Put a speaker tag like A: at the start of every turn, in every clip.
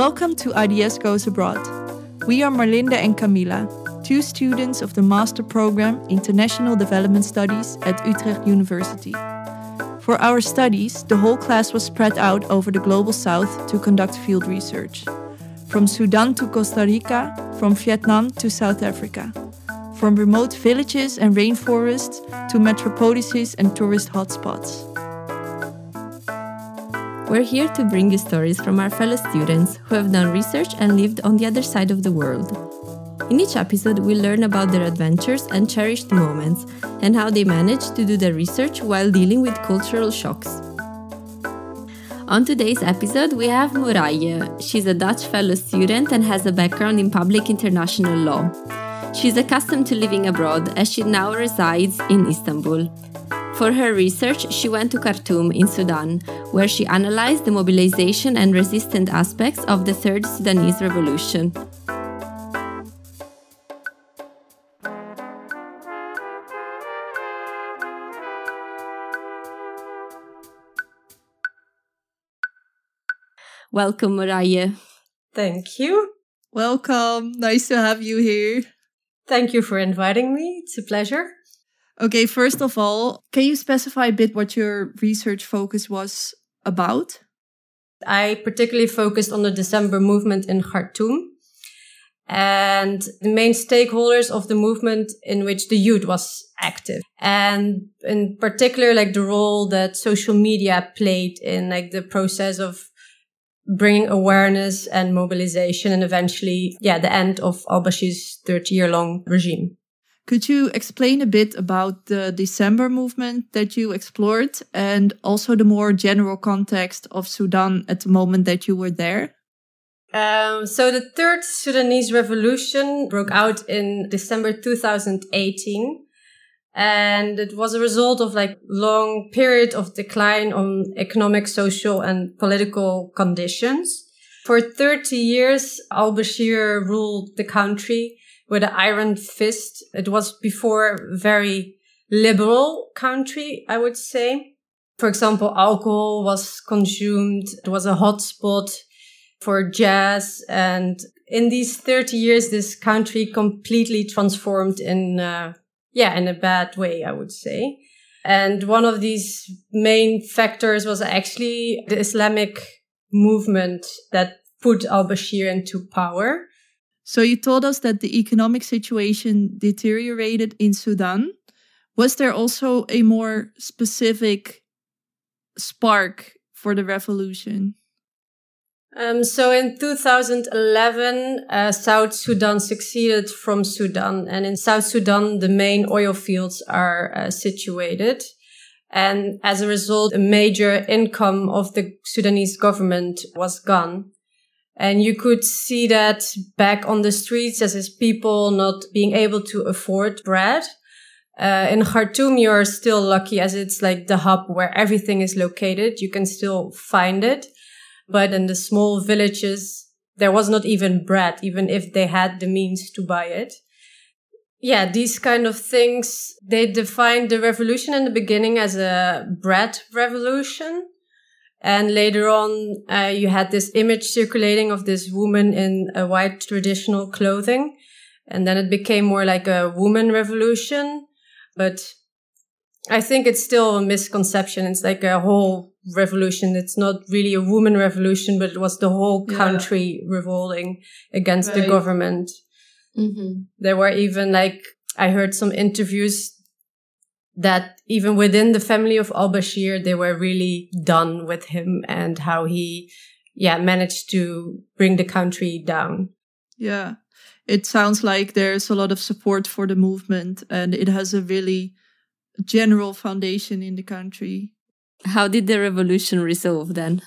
A: Welcome to IDS Goes Abroad. We are Marlinda and Camila, two students of the Master Program International Development Studies at Utrecht University. For our studies, the whole class was spread out over the global south to conduct field research. From Sudan to Costa Rica, from Vietnam to South Africa. From remote villages and rainforests to metropolises and tourist hotspots.
B: We're here to bring you stories from our fellow students who have done research and lived on the other side of the world. In each episode, we learn about their adventures and cherished moments, and how they managed to do their research while dealing with cultural shocks. On today's episode, we have Moraije. She's a Dutch fellow student and has a background in public international law. She's accustomed to living abroad as she now resides in Istanbul. For her research, she went to Khartoum in Sudan, where she analyzed the mobilization and resistant aspects of the Third Sudanese Revolution. Welcome, Moraije.
C: Thank you.
A: Welcome. Nice to have you here.
C: Thank you for inviting me. It's a pleasure.
A: Okay, first of all, can you specify a bit what your research focus was about?
C: I particularly focused on the December movement in Khartoum and the main stakeholders of the movement in which the youth was active. And in particular, like the role that social media played in like the process of bringing awareness and mobilization and eventually, yeah, the end of al-Bashir's 30 year long regime.
A: Could you explain a bit about the December movement that you explored and also the more general context of Sudan at the moment that you were there?
C: Um, so the third Sudanese revolution broke out in December 2018. And it was a result of like long period of decline on economic, social and political conditions. For 30 years, al-Bashir ruled the country with an iron fist. It was before very liberal country, I would say. For example, alcohol was consumed. It was a hotspot for jazz. And in these 30 years, this country completely transformed in, uh, yeah, in a bad way, I would say. And one of these main factors was actually the Islamic movement that put al-Bashir into power.
A: So you told us that the economic situation deteriorated in Sudan. Was there also a more specific spark for the revolution?
C: Um, so in 2011, uh, South Sudan succeeded from Sudan. And in South Sudan, the main oil fields are uh, situated. And as a result, a major income of the Sudanese government was gone. And you could see that back on the streets as is people not being able to afford bread. Uh, in Khartoum, you're still lucky as it's like the hub where everything is located. You can still find it. But in the small villages, there was not even bread, even if they had the means to buy it. Yeah, these kind of things, they defined the revolution in the beginning as a bread revolution. And later on, uh, you had this image circulating of this woman in a white traditional clothing. And then it became more like a woman revolution. But I think it's still a misconception. It's like a whole revolution. It's not really a woman revolution, but it was the whole country yeah. revolting against right. the government. Mm-hmm. There were even like, I heard some interviews that even within the family of al-Bashir, they were really done with him and how he, yeah, managed to bring the country down.
A: Yeah. It sounds like there's a lot of support for the movement and it has a really general foundation in the country.
B: How did the revolution resolve then?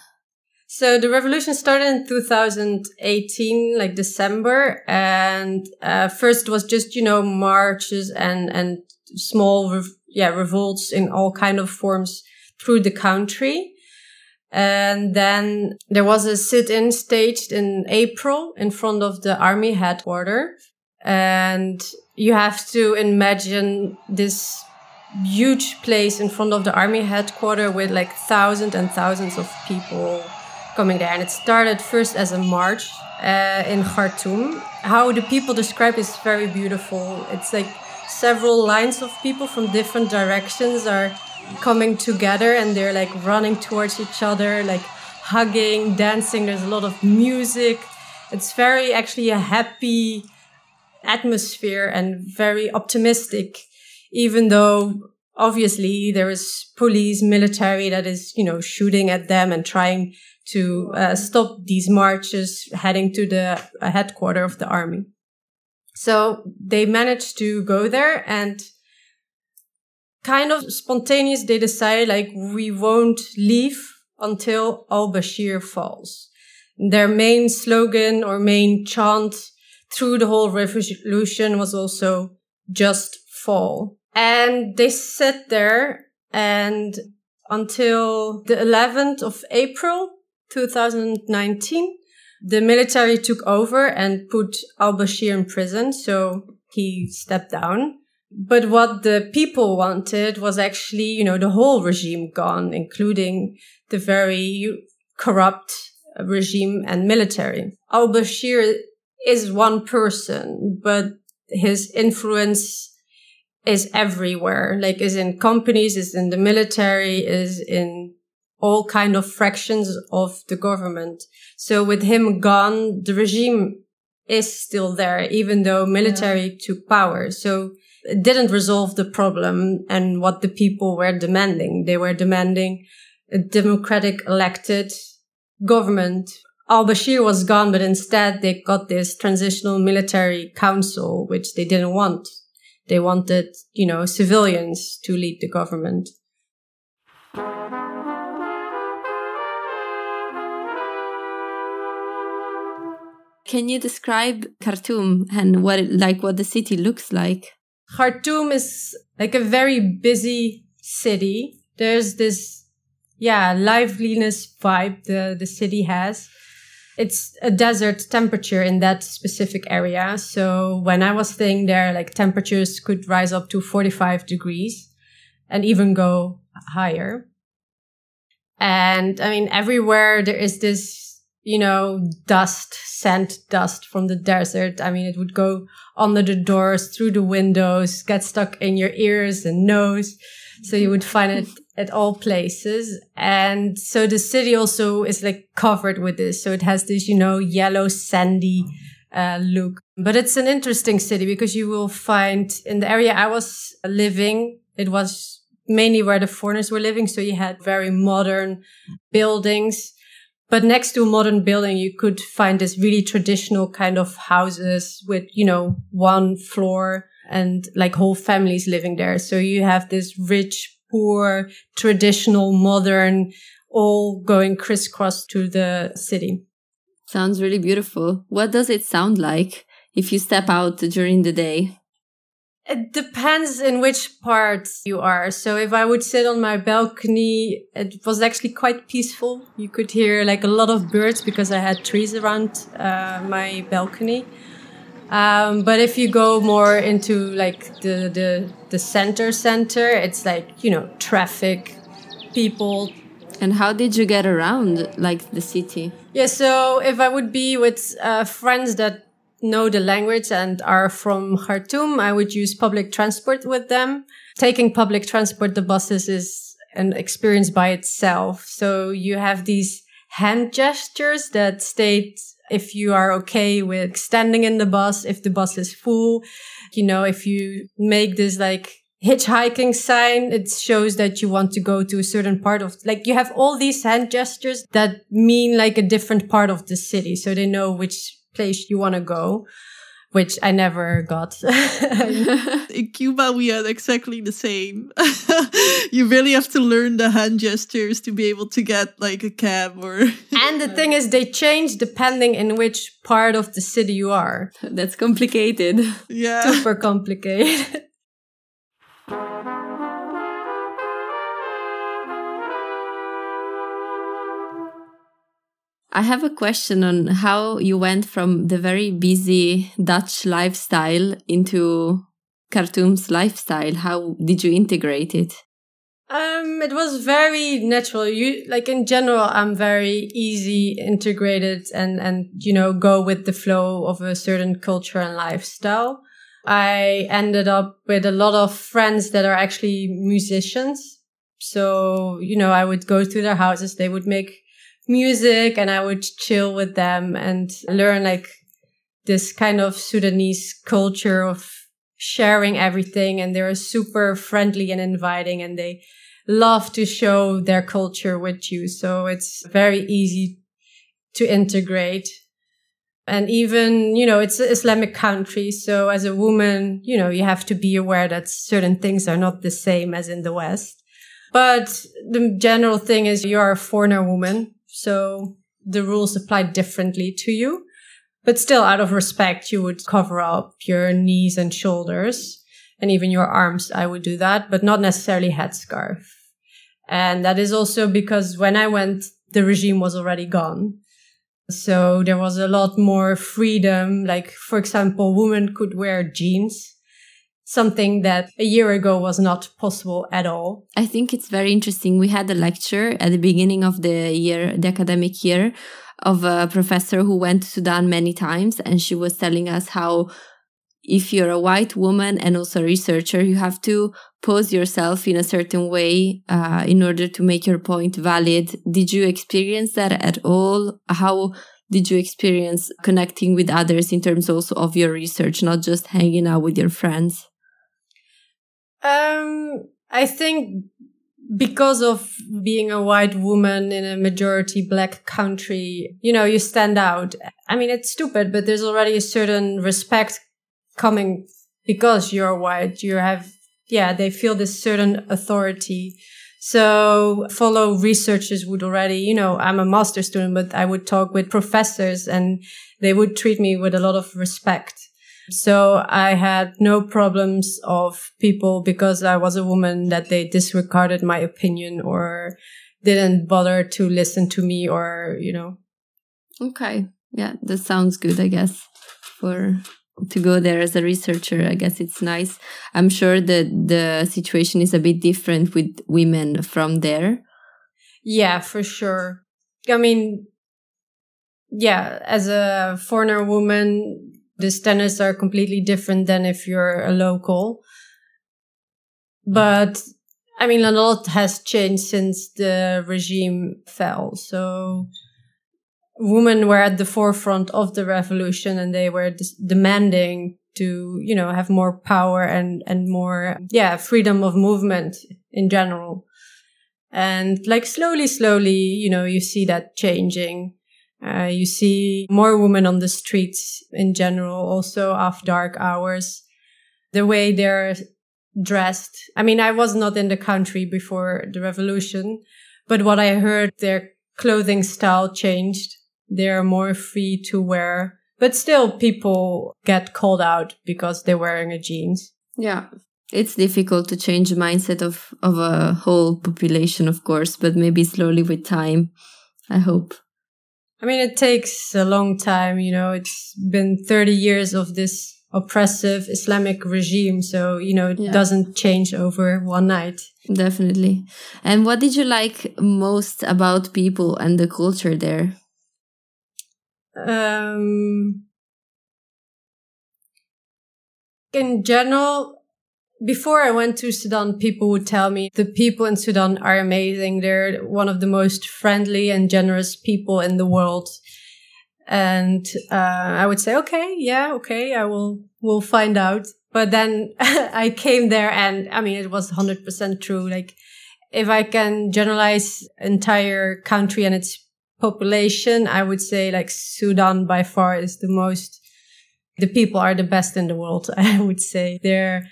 C: So the revolution started in 2018, like December, and uh, first was just you know marches and and small yeah, revolts in all kind of forms through the country. And then there was a sit-in staged in April in front of the army headquarters. And you have to imagine this huge place in front of the army headquarters with like thousands and thousands of people coming there. And it started first as a march uh, in Khartoum. How the people describe is very beautiful. It's like several lines of people from different directions are coming together and they're like running towards each other, like hugging, dancing. There's a lot of music. It's very actually a happy atmosphere and very optimistic, even though obviously there is police, military that is, you know, shooting at them and trying to uh, stop these marches heading to the uh, headquarters of the army. So they managed to go there and kind of spontaneous. They decided like, we won't leave until al-Bashir falls. Their main slogan or main chant through the whole revolution was also just fall. And they sat there and until the 11th of April 2019, the military took over and put al-Bashir in prison. So he stepped down. But what the people wanted was actually, you know, the whole regime gone, including the very corrupt regime and military. Al-Bashir is one person, but his influence is everywhere, like is in companies, is in the military, is in all kind of fractions of the government. So with him gone, the regime is still there, even though military yeah. took power. So it didn't resolve the problem and what the people were demanding. They were demanding a democratic elected government al-Bashir was gone, but instead they got this transitional military council, which they didn't want. They wanted, you know, civilians to lead the government.
B: Can you describe Khartoum and what it, like what the city looks like?
C: Khartoum is like a very busy city. There's this yeah, liveliness vibe the the city has it's a desert temperature in that specific area. So when I was staying there, like temperatures could rise up to 45 degrees and even go higher. And I mean, everywhere there is this, you know, dust, sand dust from the desert. I mean, it would go under the doors, through the windows, get stuck in your ears and nose. So you would find it at all places. And so the city also is like covered with this. So it has this, you know, yellow sandy uh, look. But it's an interesting city because you will find in the area I was living, it was mainly where the foreigners were living. So you had very modern buildings. But next to a modern building, you could find this really traditional kind of houses with, you know, one floor and like whole families living there. So you have this rich poor, traditional, modern, all going crisscross to the city.
B: Sounds really beautiful. What does it sound like if you step out during the day?
C: It depends in which part you are. So if I would sit on my balcony, it was actually quite peaceful. You could hear like a lot of birds because I had trees around uh, my balcony. Um, but if you go more into like the, the, the center center, it's like, you know, traffic, people.
B: And how did you get around like the city?
C: Yeah. So if I would be with uh, friends that know the language and are from Khartoum, I would use public transport with them. Taking public transport, the buses is an experience by itself. So you have these hand gestures that state if you are okay with standing in the bus, if the bus is full, you know, if you make this like hitchhiking sign, it shows that you want to go to a certain part of, like you have all these hand gestures that mean like a different part of the city. So they know which place you want to go which I never got.
A: In Cuba, we had exactly the same. you really have to learn the hand gestures to be able to get like a cab or.
C: and the thing is, they change depending in which part of the city you are.
B: That's complicated.
A: Yeah.
C: Super complicated.
B: I have a question on how you went from the very busy Dutch lifestyle into Khartoum's lifestyle. How did you integrate it?
C: Um, it was very natural. You like in general, I'm very easy integrated and and you know go with the flow of a certain culture and lifestyle. I ended up with a lot of friends that are actually musicians. So, you know, I would go to their houses. They would make music and I would chill with them and learn like this kind of Sudanese culture of sharing everything. And they were super friendly and inviting and they love to show their culture with you. So it's very easy to integrate. And even, you know, it's an Islamic country. So as a woman, you know, you have to be aware that certain things are not the same as in the West. But the general thing is you are a foreigner woman. So the rules apply differently to you. But still, out of respect, you would cover up your knees and shoulders and even your arms. I would do that, but not necessarily headscarf. And that is also because when I went, the regime was already gone. So there was a lot more freedom. Like, for example, women could wear jeans, something that a year ago was not possible at all.
B: I think it's very interesting. We had a lecture at the beginning of the year, the academic year, of a professor who went to Sudan many times, and she was telling us how if you're a white woman and also a researcher, you have to pose yourself in a certain way uh, in order to make your point valid. Did you experience that at all? How did you experience connecting with others in terms also of your research, not just hanging out with your friends?
C: Um, I think because of being a white woman in a majority black country, you know, you stand out. I mean, it's stupid, but there's already a certain respect coming because you're white. You have, yeah, they feel this certain authority. So fellow researchers would already, you know, I'm a master student, but I would talk with professors and they would treat me with a lot of respect. So I had no problems of people because I was a woman that they disregarded my opinion or didn't bother to listen to me or, you know.
B: Okay. Yeah, that sounds good, I guess, for to go there as a researcher. I guess it's nice. I'm sure that the situation is a bit different with women from there.
C: Yeah, for sure. I mean, yeah, as a foreigner woman, the standards are completely different than if you're a local. But I mean, a lot has changed since the regime fell. So women were at the forefront of the revolution and they were demanding to, you know, have more power and, and more, yeah, freedom of movement in general. And like slowly, slowly, you know, you see that changing. Uh, you see more women on the streets in general, also after dark hours. The way they're dressed. I mean, I was not in the country before the revolution, but what I heard, their clothing style changed they're more free to wear, but still people get called out because they're wearing a jeans.
B: Yeah. It's difficult to change the mindset of, of a whole population, of course, but maybe slowly with time, I hope.
C: I mean, it takes a long time, you know, it's been 30 years of this oppressive Islamic regime. So, you know, it yeah. doesn't change over one night.
B: Definitely. And what did you like most about people and the culture there?
C: um, in general, before I went to Sudan, people would tell me the people in Sudan are amazing. They're one of the most friendly and generous people in the world. And uh, I would say, okay, yeah, okay, I will, we'll find out. But then I came there and I mean, it was 100% true. Like, if I can generalize entire country and its population, I would say like Sudan by far is the most, the people are the best in the world. I would say they're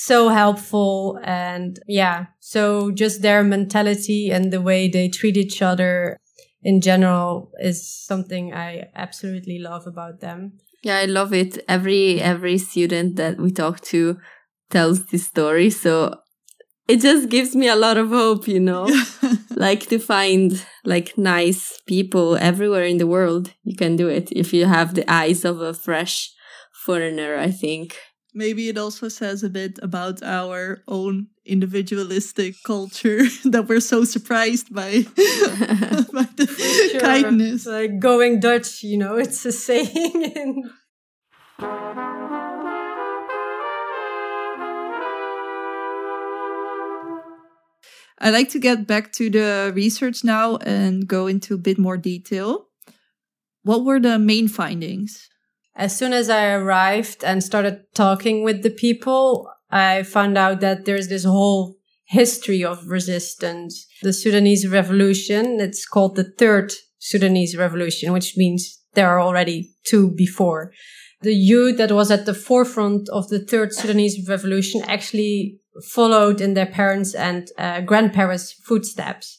C: so helpful and yeah. So just their mentality and the way they treat each other in general is something I absolutely love about them.
B: Yeah, I love it. Every every student that we talk to tells this story. So it just gives me a lot of hope, you know. like to find like nice people everywhere in the world, you can do it if you have the eyes of a fresh foreigner, I think.
A: Maybe it also says a bit about our own individualistic culture that we're so surprised by, by the
C: Sure.
A: kindness.
C: Like going Dutch, you know, it's a saying. in-
A: I'd like to get back to the research now and go into a bit more detail. What were the main findings?
C: As soon as I arrived and started talking with the people, I found out that there's this whole history of resistance. The Sudanese revolution, it's called the third Sudanese revolution, which means there are already two before. The youth that was at the forefront of the third Sudanese revolution actually followed in their parents' and uh, grandparents' footsteps.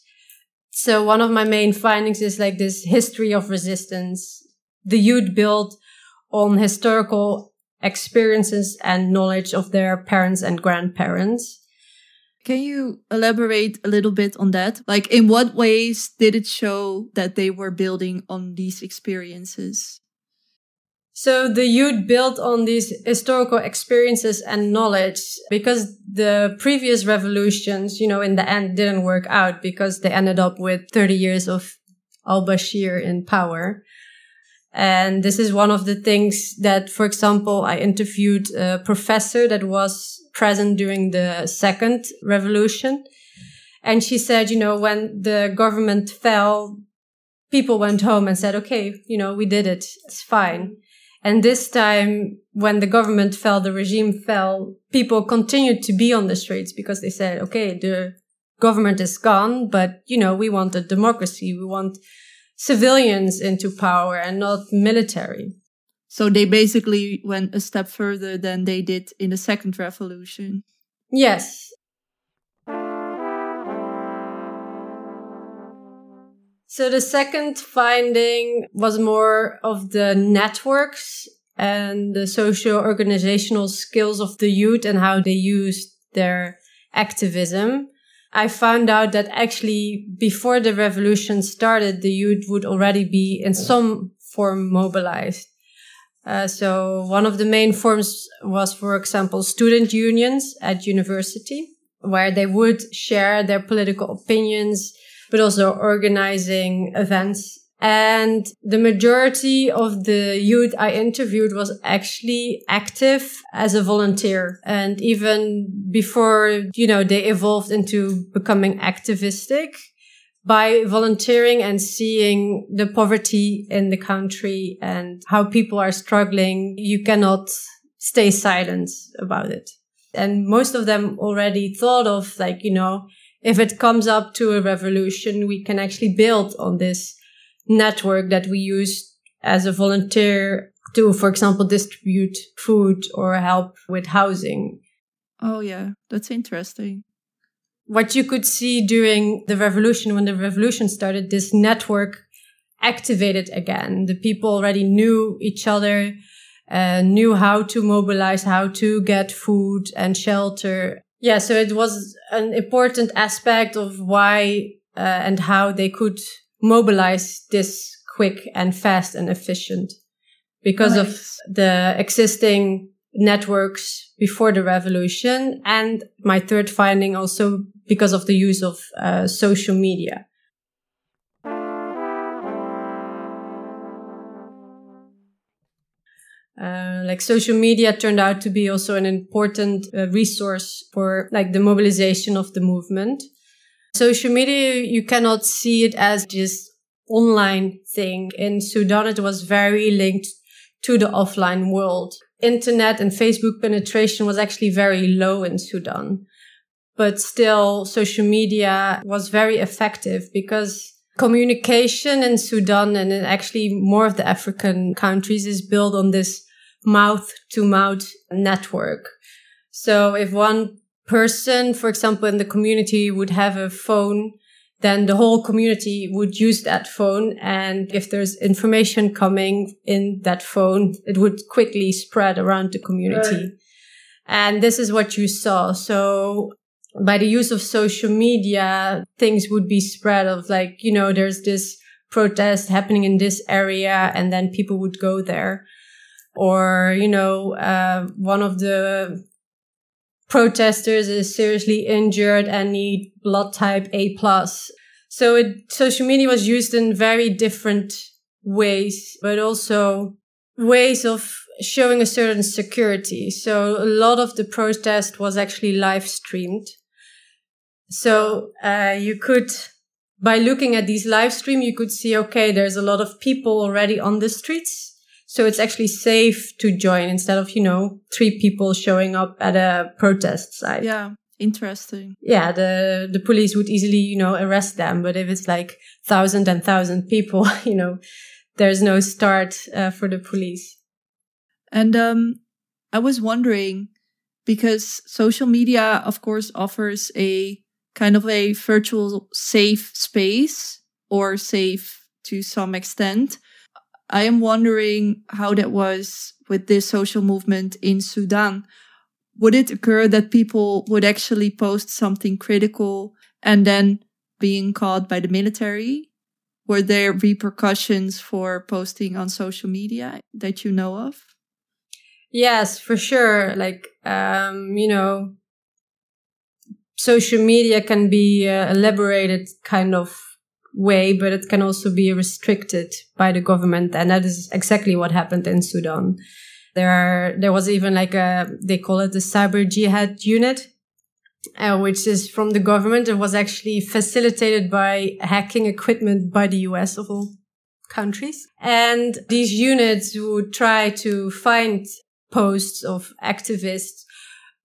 C: So one of my main findings is like this history of resistance. The youth built on historical experiences and knowledge of their parents and grandparents.
A: Can you elaborate a little bit on that? Like, in what ways did it show that they were building on these experiences?
C: So the youth built on these historical experiences and knowledge because the previous revolutions, you know, in the end didn't work out because they ended up with 30 years of al-Bashir in power. And this is one of the things that, for example, I interviewed a professor that was present during the second revolution. And she said, you know, when the government fell, people went home and said, okay, you know, we did it. It's fine. And this time, when the government fell, the regime fell, people continued to be on the streets because they said, okay, the government is gone, but, you know, we want a democracy. We want civilians into power and not military.
A: So they basically went a step further than they did in the second revolution.
C: Yes. So the second finding was more of the networks and the social organizational skills of the youth and how they used their activism. I found out that actually before the revolution started, the youth would already be in some form mobilized. Uh, so one of the main forms was, for example, student unions at university, where they would share their political opinions, but also organizing events. And the majority of the youth I interviewed was actually active as a volunteer. And even before, you know, they evolved into becoming activistic, by volunteering and seeing the poverty in the country and how people are struggling, you cannot stay silent about it. And most of them already thought of like, you know, if it comes up to a revolution, we can actually build on this network that we use as a volunteer to, for example, distribute food or help with housing.
A: Oh, yeah, that's interesting
C: what you could see during the revolution, when the revolution started, this network activated again. The people already knew each other, uh, knew how to mobilize, how to get food and shelter. Yeah, so it was an important aspect of why uh, and how they could mobilize this quick and fast and efficient because nice. of the existing networks before the revolution. And my third finding also because of the use of uh, social media. Uh, like social media turned out to be also an important uh, resource for like the mobilization of the movement. Social media, you cannot see it as just online thing. In Sudan, it was very linked to the offline world. Internet and Facebook penetration was actually very low in Sudan but still social media was very effective because communication in Sudan and in actually more of the African countries is built on this mouth to mouth network. So if one person, for example, in the community would have a phone, then the whole community would use that phone. And if there's information coming in that phone, it would quickly spread around the community. Right. And this is what you saw. So by the use of social media, things would be spread of like, you know, there's this protest happening in this area and then people would go there. Or, you know, uh, one of the protesters is seriously injured and need blood type A plus. So it, social media was used in very different ways, but also ways of showing a certain security. So a lot of the protest was actually live streamed. So uh, you could, by looking at these live stream, you could see, okay, there's a lot of people already on the streets. So it's actually safe to join instead of, you know, three people showing up at a protest site.
A: Yeah. Interesting.
C: Yeah. The, the police would easily, you know, arrest them. But if it's like thousand and thousand people, you know, there's no start uh, for the police.
A: And um, I was wondering because social media, of course, offers a kind of a virtual safe space or safe to some extent. I am wondering how that was with this social movement in Sudan. Would it occur that people would actually post something critical and then being caught by the military? Were there repercussions for posting on social media that you know of?
C: Yes, for sure. Like, um, you know, social media can be uh, elaborated kind of way, but it can also be restricted by the government. And that is exactly what happened in Sudan. There are, there was even like a, they call it the cyber jihad unit, uh, which is from the government. It was actually facilitated by hacking equipment by the US of all countries. And these units would try to find posts of activists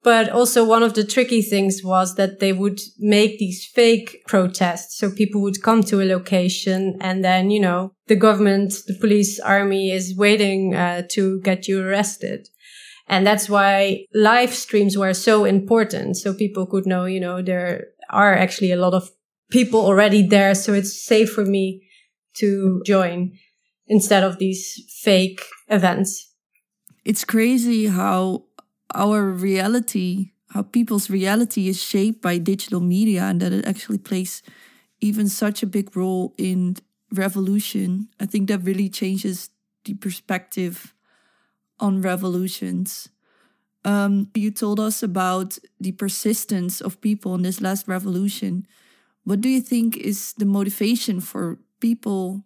C: but also one of the tricky things was that they would make these fake protests. So people would come to a location and then, you know, the government, the police army is waiting uh, to get you arrested. And that's why live streams were so important. So people could know, you know, there are actually a lot of people already there. So it's safe for me to join instead of these fake events.
A: It's crazy how our reality, how people's reality is shaped by digital media, and that it actually plays even such a big role in revolution. I think that really changes the perspective on revolutions. Um, you told us about the persistence of people in this last revolution. What do you think is the motivation for people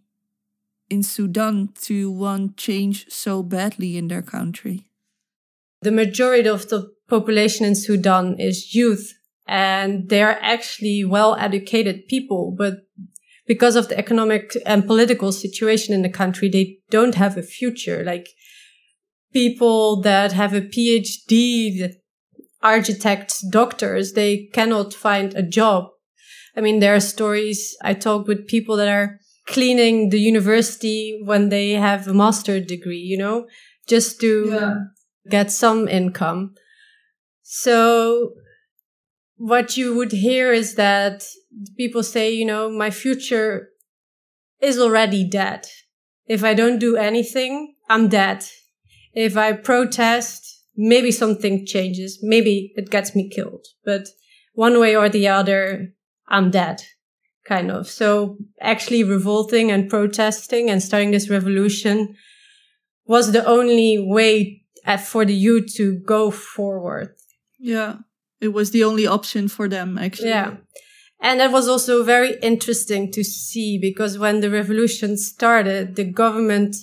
A: in Sudan to want change so badly in their country?
C: The majority of the population in Sudan is youth and they are actually well educated people, but because of the economic and political situation in the country, they don't have a future. Like people that have a PhD, architects, doctors, they cannot find a job. I mean, there are stories. I talk with people that are cleaning the university when they have a master degree, you know, just to yeah get some income. So what you would hear is that people say, you know, my future is already dead. If I don't do anything, I'm dead. If I protest, maybe something changes. Maybe it gets me killed, but one way or the other, I'm dead. Kind of. So actually revolting and protesting and starting this revolution was the only way Uh, for the youth to go forward.
A: Yeah, it was the only option for them, actually.
C: Yeah. And that was also very interesting to see because when the revolution started, the government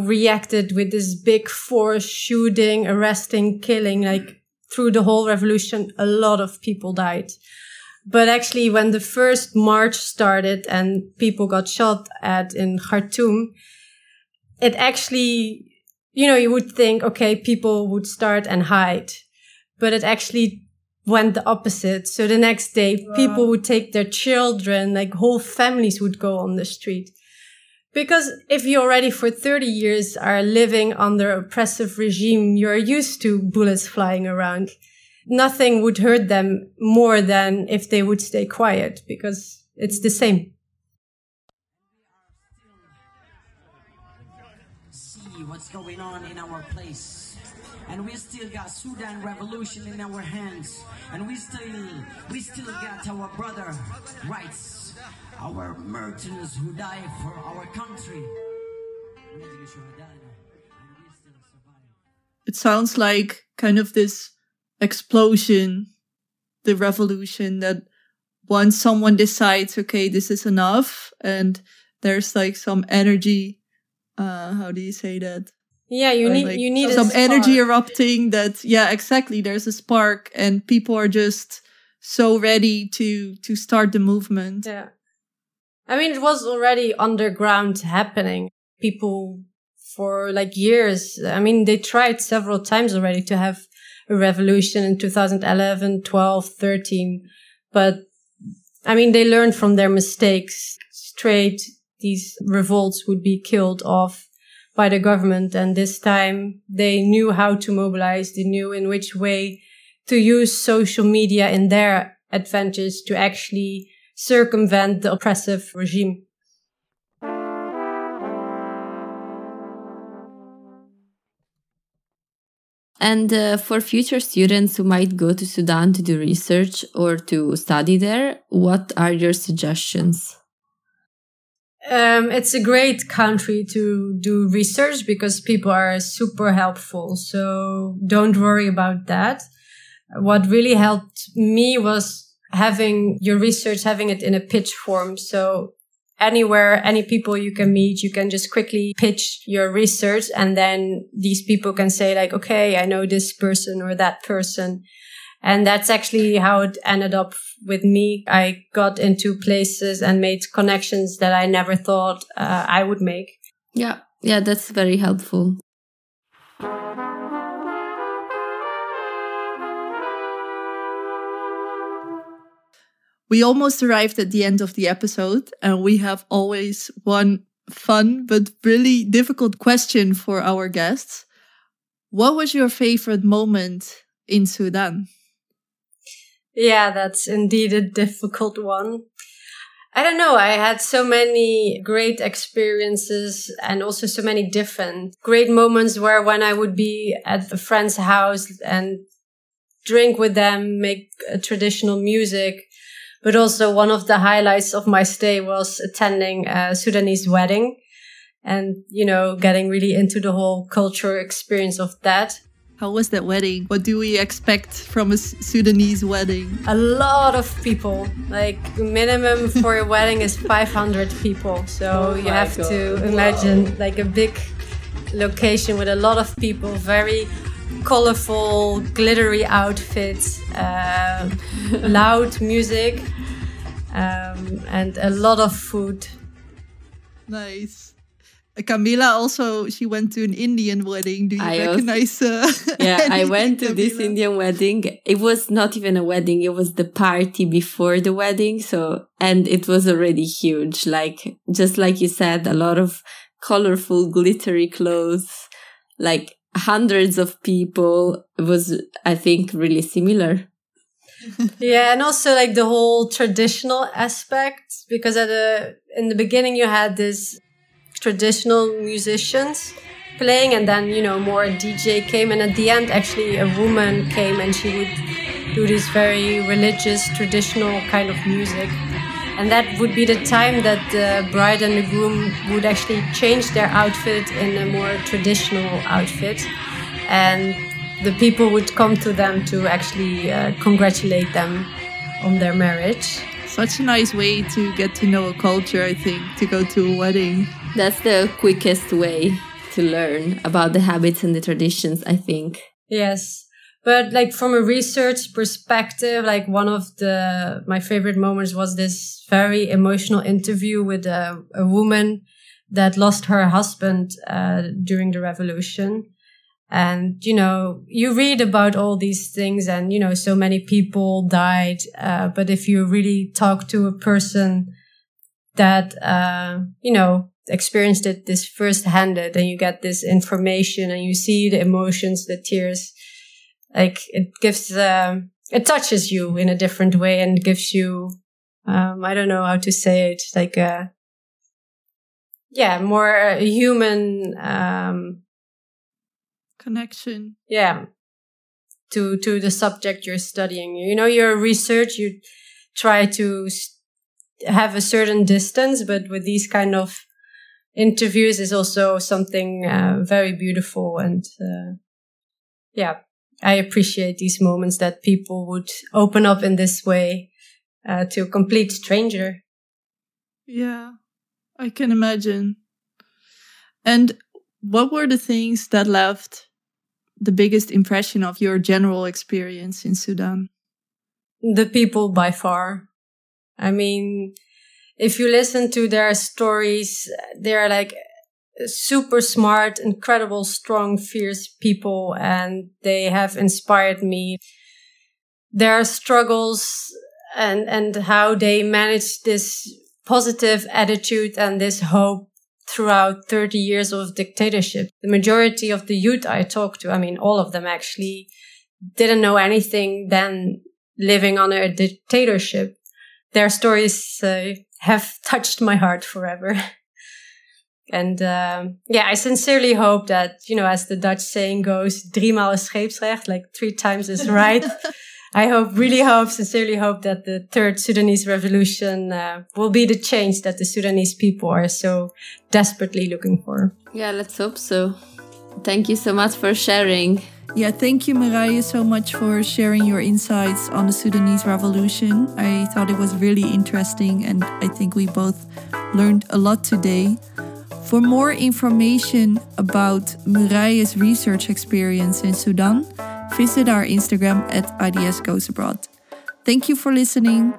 C: reacted with this big force shooting, arresting, killing, like through the whole revolution, a lot of people died. But actually, when the first march started and people got shot at in Khartoum, it actually you know, you would think, okay, people would start and hide, but it actually went the opposite. So the next day, wow. people would take their children, like whole families would go on the street. Because if you already for 30 years are living under oppressive regime, you're used to bullets flying around. Nothing would hurt them more than if they would stay quiet because it's the same.
D: Going on in our place. And we still got Sudan revolution in our hands. And we still, we still got our brother rights. Our merchants who die for our country.
A: It sounds like kind of this explosion, the revolution that once someone decides, okay, this is enough, and there's like some energy. Uh, how do you say that?
C: Yeah, you
A: Or,
C: need
A: like,
C: you need
A: some energy erupting. That yeah, exactly. There's a spark, and people are just so ready to to start the movement.
C: Yeah. I mean, it was already underground happening. People for like years. I mean, they tried several times already to have a revolution in 2011, 12, 13. But I mean, they learned from their mistakes. Straight, these revolts would be killed off by the government. And this time they knew how to mobilize. They knew in which way to use social media in their advantage to actually circumvent the oppressive regime.
B: And uh, for future students who might go to Sudan to do research or to study there, what are your suggestions?
C: Um, it's a great country to do research because people are super helpful. So don't worry about that. What really helped me was having your research, having it in a pitch form. So anywhere, any people you can meet, you can just quickly pitch your research. And then these people can say like, okay, I know this person or that person. And that's actually how it ended up with me. I got into places and made connections that I never thought uh, I would make.
B: Yeah, yeah, that's very helpful.
A: We almost arrived at the end of the episode, and we have always one fun but really difficult question for our guests. What was your favorite moment in Sudan?
C: Yeah, that's indeed a difficult one. I don't know. I had so many great experiences and also so many different great moments where when I would be at a friend's house and drink with them, make traditional music. But also one of the highlights of my stay was attending a Sudanese wedding and, you know, getting really into the whole cultural experience of that.
A: How was that wedding? What do we expect from a Sudanese wedding?
C: a lot of people. Like minimum for a wedding is 500 people. So you have to imagine like a big location with a lot of people, very colorful, glittery outfits, uh, loud music, um, and a lot of food.
A: Nice. Camila also she went to an Indian wedding. Do you
B: I also-
A: recognize? Uh,
B: Yeah, I went to this Indian wedding. It was not even a wedding, it was the party before the wedding. So, and it was already huge. Like, just like you said, a lot of colorful, glittery clothes, like hundreds of people. It was, I think, really similar.
C: Yeah, and also like the whole traditional aspect because at the in the beginning you had this traditional musicians playing and then you know more DJ came and at the end actually a woman came and she would do this very religious traditional kind of music and that would be the time that the bride and the groom would actually change their outfit in a more traditional outfit and the people would come to them to actually uh, congratulate them on their marriage.
A: Such a nice way to get to know a culture. I think to go to a wedding.
B: That's the quickest way to learn about the habits and the traditions, I think.
C: Yes. But like from a research perspective, like one of the, my favorite moments was this very emotional interview with a, a woman that lost her husband, uh, during the revolution. And, you know, you read about all these things and, you know, so many people died. Uh, but if you really talk to a person that, uh, you know, experienced it this first handed and you get this information and you see the emotions, the tears, like it gives, um, it touches you in a different way and gives you, um, I don't know how to say it, like a, yeah, more uh, human, um,
A: connection.
C: Yeah. To, to the subject you're studying. You know, your research, you try to have a certain distance, but with these kind of interviews is also something uh, very beautiful. And uh, yeah, I appreciate these moments that people would open up in this way uh, to a complete stranger.
A: Yeah, I can imagine. And what were the things that left the biggest impression of your general experience in Sudan?
C: The people by far. I mean, if you listen to their stories, they're like super smart, incredible, strong, fierce people, and they have inspired me. Their struggles and, and how they manage this positive attitude and this hope throughout 30 years of dictatorship. The majority of the youth I talked to, I mean, all of them actually didn't know anything then living under a dictatorship. Their stories uh, have touched my heart forever. and um, yeah, I sincerely hope that, you know, as the Dutch saying goes, driemaal is scheepsrecht, like three times is right. I hope, really hope, sincerely hope that the third Sudanese revolution uh, will be the change that the Sudanese people are so desperately looking for.
B: Yeah, let's hope so. Thank you so much for sharing.
A: Yeah, thank you, Marije, so much for sharing your insights on the Sudanese revolution. I thought it was really interesting, and I think we both learned a lot today. For more information about Marije's research experience in Sudan, visit our Instagram at IDS Goes Abroad. Thank you for listening.